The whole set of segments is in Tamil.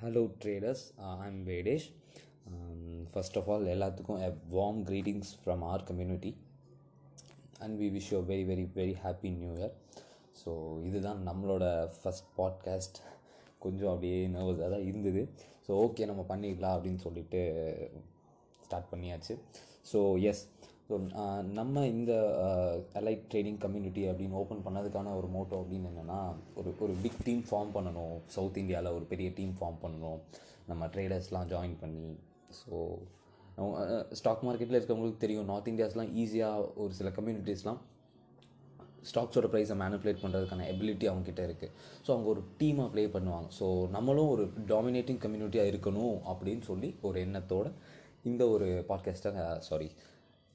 Hello traders I'm Vedesh first of all எல்லாத்துக்கும் a warm greetings from our community and we wish you very very very happy new year so இதுதான் நம்மளோட ஃபஸ்ட் பாட்காஸ்ட் கொஞ்சம் அப்படியே நர்வஸாக தான் இருந்தது ஸோ ஓகே நம்ம பண்ணிடலாம் அப்படின்னு சொல்லிட்டு ஸ்டார்ட் பண்ணியாச்சு ஸோ எஸ் ஸோ நம்ம இந்த அலைட் ட்ரேடிங் கம்யூனிட்டி அப்படின்னு ஓப்பன் பண்ணதுக்கான ஒரு மோட்டோ அப்படின்னு என்னென்னா ஒரு ஒரு பிக் டீம் ஃபார்ம் பண்ணணும். சவுத் இந்தியாவில் ஒரு பெரிய டீம் ஃபார்ம் பண்ணணும். நம்ம ட்ரேடர்ஸ்லாம் ஜாயின் பண்ணி ஸோ ஸ்டாக் மார்க்கெட்டில் இருக்கவங்களுக்கு தெரியும். நார்த் இந்தியாஸ்லாம் ஈஸியாக ஒரு சில கம்யூனிட்டிஸ்லாம் ஸ்டாக்ஸோட ப்ரைஸை மேனிப்புலேட் பண்ணுறதுக்கான எபிலிட்டி அவங்கக்கிட்ட இருக்குது ஸோ அவங்க ஒரு டீமாக ப்ளே பண்ணுவாங்க. ஸோ நம்மளும் ஒரு டாமினேட்டிங் கம்யூனிட்டியாக இருக்கணும் அப்படின்னு சொல்லி ஒரு எண்ணத்தோடு இந்த ஒரு பாட்காஸ்ட்டை சாரி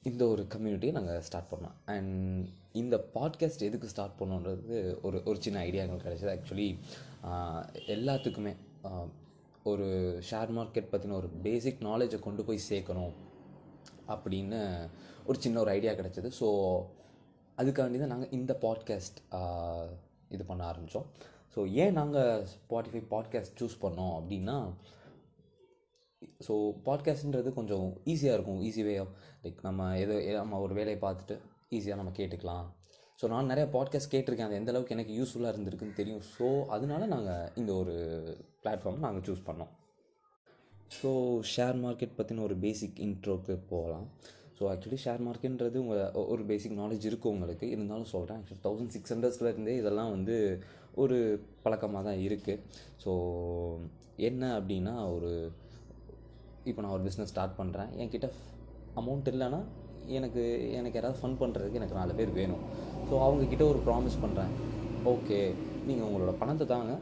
இந்த ஒரு கம்யூனிட்டியை நாங்கள் ஸ்டார்ட் பண்ணோம். அண்ட் இந்த பாட்காஸ்ட் எதுக்கு ஸ்டார்ட் பண்ணோன்றது ஒரு ஒரு சின்ன ஐடியா எங்களுக்கு கிடச்சிது. ஆக்சுவலி எல்லாத்துக்குமே ஒரு ஷேர் மார்க்கெட் பற்றின ஒரு பேசிக் நாலேஜை கொண்டு போய் சேர்க்கணும் அப்படின்னு ஒரு சின்ன ஒரு ஐடியா கிடச்சிது. ஸோ அதுக்காண்டி தான் நாங்கள் இந்த பாட்காஸ்ட் இது பண்ண ஆரம்பித்தோம் ஸோ ஏன் நாங்கள் ஸ்பாட்டிஃபை பாட்காஸ்ட் சூஸ் பண்ணோம் அப்படின்னா ஸோ பாட்காஸ்ட்ன்றது கொஞ்சம் ஈஸியாக இருக்கும். ஈஸி வே லைக் நம்ம எதோ நம்ம ஒரு வேலையை பார்த்துட்டு ஈஸியாக நம்ம கேட்டுக்கலாம். ஸோ நான் நிறையா பாட்காஸ்ட் கேட்டிருக்கேன். அது எந்தளவுக்கு எனக்கு யூஸ்ஃபுல்லாக இருந்திருக்குன்னு தெரியும். ஸோ அதனால நாங்கள் இந்த ஒரு பிளாட்ஃபார்ம் நாங்கள் சூஸ் பண்ணோம். ஸோ ஷேர் மார்க்கெட் பற்றின ஒரு பேசிக் இன்ட்ரோக்கு போகலாம். ஸோ ஆக்சுவலி ஷேர் மார்க்கெட்ன்றது உங்கள் ஒரு பேசிக் நாலேஜ் இருக்குது உங்களுக்கு. இருந்தாலும் சொல்கிறேன் ஆக்சுவலி தௌசண்ட் சிக்ஸ் ஹண்ட்ரட்ஸ்லேருந்தே இதெல்லாம் வந்து ஒரு பழக்கமாக தான் இருக்குது ஸோ என்ன அப்படின்னா ஒரு இப்போ நான் ஒரு பிஸ்னஸ் ஸ்டார்ட் பண்ணுறேன் என்கிட்ட அமௌண்ட் இல்லைன்னா எனக்கு எனக்கு யாராவது ஃபன் பண்ணுறதுக்கு எனக்கு நாலு பேர் வேணும். ஸோ அவங்கக்கிட்ட ஒரு ப்ராமிஸ் பண்ணுறேன் ஓகே நீங்கள் உங்களோட பணத்தை தாங்க.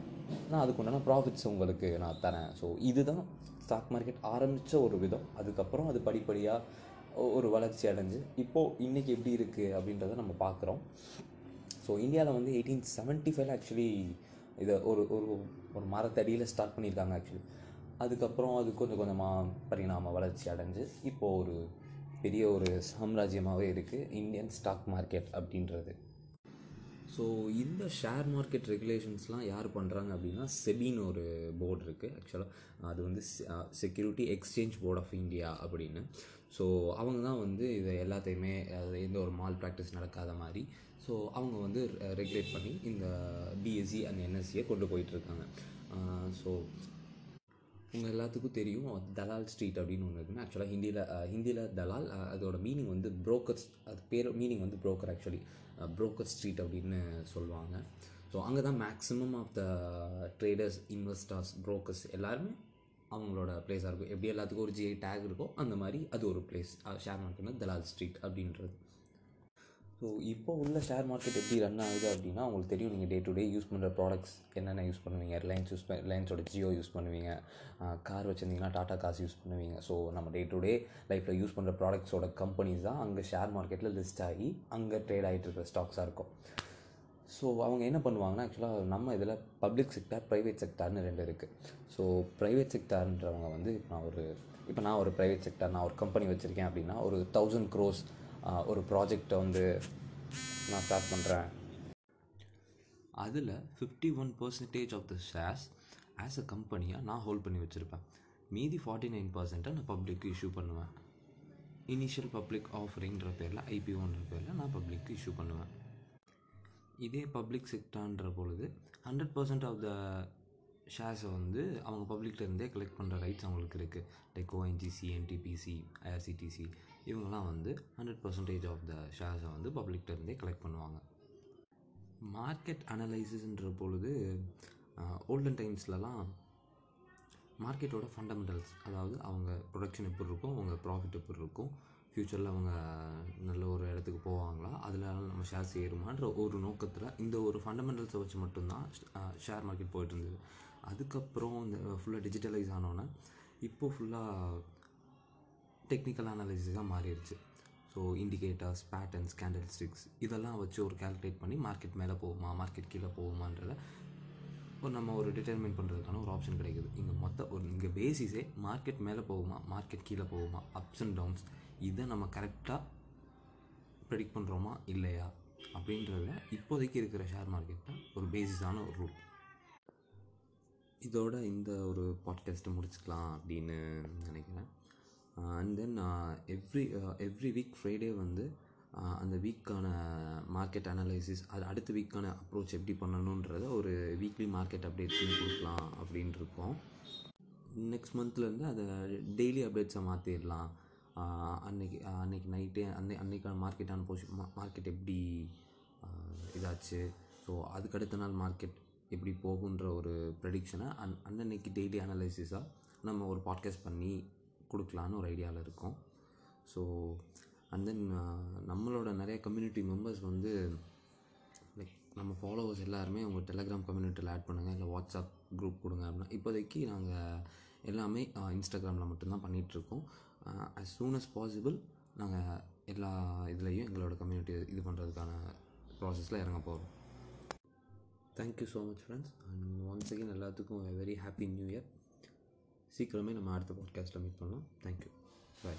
நான் அதுக்கு உண்டான ப்ராஃபிட்ஸ் உங்களுக்கு நான் தரேன். ஸோ இதுதான் ஸ்டாக் மார்க்கெட் ஆரம்பித்த ஒரு விதம். அதுக்கப்புறம் அது படிப்படியாக ஒரு வளர்ச்சி அடைஞ்சு இப்போது இன்றைக்கி எப்படி இருக்குது அப்படின்றத நம்ம பார்க்குறோம் ஸோ இந்தியாவில் வந்து எயிட்டீன் செவன்ட்டி ஃபைவ்ல ஆக்சுவலி இதை ஒரு ஒரு ஒரு மரத்தடியில் ஸ்டார்ட் பண்ணியிருக்காங்க ஆக்சுவலி அதுக்கப்புறம் அது கொஞ்சம் கொஞ்சமாக பரிணாம வளர்ச்சி அடைஞ்சு இப்போது ஒரு பெரிய ஒரு சாம்ராஜ்யமாகவே இருக்குது இந்தியன் ஸ்டாக் மார்க்கெட் அப்படின்றது. ஸோ இந்த ஷேர் மார்க்கெட் ரெகுலேஷன்ஸ்லாம் யார் பண்ணுறாங்க அப்படின்னா செபின்னு ஒரு போர்டு இருக்குது ஆக்சுவலாக அது வந்து security exchange board of India அப்படின்னு. ஸோ அவங்க தான் வந்து இதை எல்லாத்தையுமே அது எந்த ஒரு மால் ப்ராக்டிஸ் நடக்காத மாதிரி ஸோ அவங்க வந்து ரெகுலேட் பண்ணி இந்த பிஎஸ்சி அண்ட் என்எஸ்சியை கொண்டு போயிட்டுருக்காங்க ஸோ உங்கள் எல்லாத்துக்கும் தெரியும் தலால் ஸ்ட்ரீட் அப்படின்னு ஒன்று இருக்குன்னு ஆக்சுவலாக ஹிந்தியில் ஹிந்தியில் தலால் அதோட மீனிங் வந்து புரோக்கர்ஸ் அது பேர் மீனிங் வந்து புரோக்கர் ஆக்சுவலி புரோக்கர் ஸ்ட்ரீட் அப்படின்னு சொல்லுவாங்க. ஸோ அங்கே தான் maximum of the traders investors brokers எல்லாருமே அவங்களோட பிளேஸாக இருக்கும். எப்படி எல்லாத்துக்கும் ஒரு ஜிஐ டேக் இருக்கோ அந்த மாதிரி அது ஒரு பிளேஸ் ஷேர் மார்க்கெட்னா தலால் ஸ்ட்ரீட் அப்படின்றது. ஸோ இப்போ உள்ள ஷேர் மார்க்கெட் எப்படி ரன் ஆகுது அப்படின்னா உங்களுக்கு தெரியும் நீங்கள் டே டு டே யூஸ் பண்ணுற ப்ராடக்ட்ஸ் என்னென்ன யூஸ் பண்ணுவீங்க? ரிலையன்ஸ் யூஸ் பண்ண ரிலையன்ஸோட ஜியோ யூஸ் பண்ணுவீங்க. கார் வச்சுருந்தீங்கன்னா டாட்டா காசு யூஸ் பண்ணுவீங்க. ஸோ நம்ம டே டு டே லைஃப்பில் யூஸ் பண்ணுற ப்ராடக்ட்ஸோட கம்பெனிஸ் தான் அங்கே ஷேர் மார்க்கெட்டில் லிஸ்ட் ஆகி அங்கே ட்ரேட் ஆகிட்டு இருக்கிற ஸ்டாக்ஸாக இருக்கும். ஸோ அவங்க என்ன பண்ணுவாங்கன்னா ஆக்சுவலாக நம்ம இதில் பப்ளிக் செக்டார் ப்ரைவேட் செக்டார்னு ரெண்டு இருக்குது ஸோ ப்ரைவேட் செக்டார்ன்றவங்க வந்து நான் ஒரு இப்போ நான் ஒரு ப்ரைவேட் செக்டார் நான் ஒரு கம்பெனி வச்சுருக்கேன் அப்படின்னா ஒரு தௌசண்ட் க்ரோஸ் ஒரு ப்ராஜெக்டை வந்து நான் ஸ்டார்ட் பண்ணுறேன் அதில் fifty one percentage of the shares as a கம்பெனியாக நான் ஹோல்ட் பண்ணி வச்சுருப்பேன். மீதி ஃபார்ட்டி நைன் பர்சன்ட்டை நான் பப்ளிக்கு இஷ்யூ பண்ணுவேன். இனிஷியல் பப்ளிக் ஆஃபரிங்கிற பேரில் ஐபிஓன்ற பேரில் நான் பப்ளிக்கு இஷ்யூ பண்ணுவேன். இதே பப்ளிக் செக்டார்ன்ற பொழுது ஹண்ட்ரட் பர்சன்ட் ஆஃப் த ஷேர்ஸை வந்து அவங்க பப்ளிக்லேருந்தே கலெக்ட் பண்ணுற ரைட்ஸ் அவங்களுக்கு இருக்குது லைக் ஓஎன்ஜிசி என்டிபிசி ஐஆர்சிடிசி இவங்கெல்லாம் வந்து ஹண்ட்ரட் பர்சன்டேஜ் ஆஃப் த ஷேர்ஸை வந்து பப்ளிக்லேருந்தே கலெக்ட் பண்ணுவாங்க. மார்க்கெட் அனலைசிஸ்ன்ற பொழுது ஓல்டன் டைம்ஸ்லலாம் மார்க்கெட்டோட ஃபண்டமெண்டல்ஸ் அதாவது அவங்க ப்ரொடக்ஷன் எப்படி இருக்கும் அவங்க ப்ராஃபிட் எப்படி இருக்கும் ஃப்யூச்சரில் அவங்க நல்ல ஒரு இடத்துக்கு போவாங்களா அதில் நம்ம ஷேர்ஸ் ஏறுமான்ற ஒரு நோக்கத்தில் இந்த ஒரு ஃபண்டமெண்டல்ஸை வச்சு மட்டும்தான் ஷேர் மார்க்கெட் போயிட்டு இருந்தது. அதுக்கப்புறம் இந்த ஃபுல்லாக டிஜிட்டலைஸ் ஆனோன்னே இப்போது ஃபுல்லாக டெக்னிக்கல் அனாலிசிஸாக மாறிடுச்சு. So indicators patterns candlesticks இதெல்லாம் வச்சு ஒரு கேல்குலேட் பண்ணி மார்க்கெட் மேலே போகுமா மார்க்கெட் கீழே போகுமான்றத ஒரு நம்ம ஒரு டிட்டர்மின் பண்ணுறதுக்கான ஒரு ஆப்ஷன் கிடைக்குது. இங்கே மொத்த ஒரு இங்கே பேசிஸே மார்க்கெட் மேலே போகுமா மார்க்கெட் கீழே போகுமா அப்ஸ் அண்ட் டவுன்ஸ் இதை நம்ம கரெக்டாக ப்ரெடிக்ட் பண்ணுறோமா இல்லையா? அப்படின்றத இப்போதைக்கு இருக்கிற ஷேர் மார்க்கெட்டில் ஒரு பேசிஸான ஒரு ரூல் இதோட இந்த ஒரு பாட்காஸ்ட்டை முடிச்சுக்கலாம் அப்படின்னு நினைக்கிறேன். And then every every week Friday வந்து அந்த வீக்கான மார்க்கெட் அனலைசிஸ் அது அடுத்த வீக்கான அப்ரோச் எப்படி பண்ணணுன்றத ஒரு வீக்லி மார்க்கெட் அப்டேட் பண்ணி கொடுக்கலாம் அப்படின்னு இருக்கோம். நெக்ஸ்ட் மந்த்லேருந்து அதை டெய்லி அப்டேட்ஸை மாற்றிடலாம் அன்னைக்கு அன்னைக்கு நைட்டே அன்னை அன்னைக்கான மார்க்கெட்டான பொசி மார்க்கெட் எப்படி இதாச்சு. ஸோ அதுக்கடுத்த நாள் மார்க்கெட் எப்படி போகுன்ற ஒரு ப்ரெடிக்ஷனை அன் அன்னன்னைக்கு டெய்லி அனலைசிஸாக நம்ம ஒரு பாட்காஸ்ட் பண்ணி கொடுக்கலான்னு ஒரு ஐடியாவில் இருக்கோம். ஸோ அண்ட் தென் நம்மளோட நிறைய கம்யூனிட்டி மெம்பர்ஸ் வந்து லைக் நம்ம ஃபாலோவர்ஸ் எல்லாருமே உங்கள் டெலகிராம் கம்யூனிட்டியில் ஆட் பண்ணுங்கள் இல்லை வாட்ஸ்அப் குரூப் கொடுங்க அப்படின்னா இப்போதைக்கு நாங்கள் எல்லாமே இன்ஸ்டாகிராமில் மட்டும்தான் பண்ணிகிட்ருக்கோம் அஸ் சூன் அஸ் பாசிபிள் நாங்கள் எல்லா இதுலேயும் எங்களோட கம்யூனிட்டி இது பண்ணுறதுக்கான ப்ராசஸில் இறங்க போகிறோம் thank you so much friends and once again எல்லாத்துக்கும் வெரி ஹாப்பி நியூ இயர் சீக்கிரமே நம்ம அடுத்த பாட்காஸ்ட்டில் மீட் பண்ணலாம். Thank you bye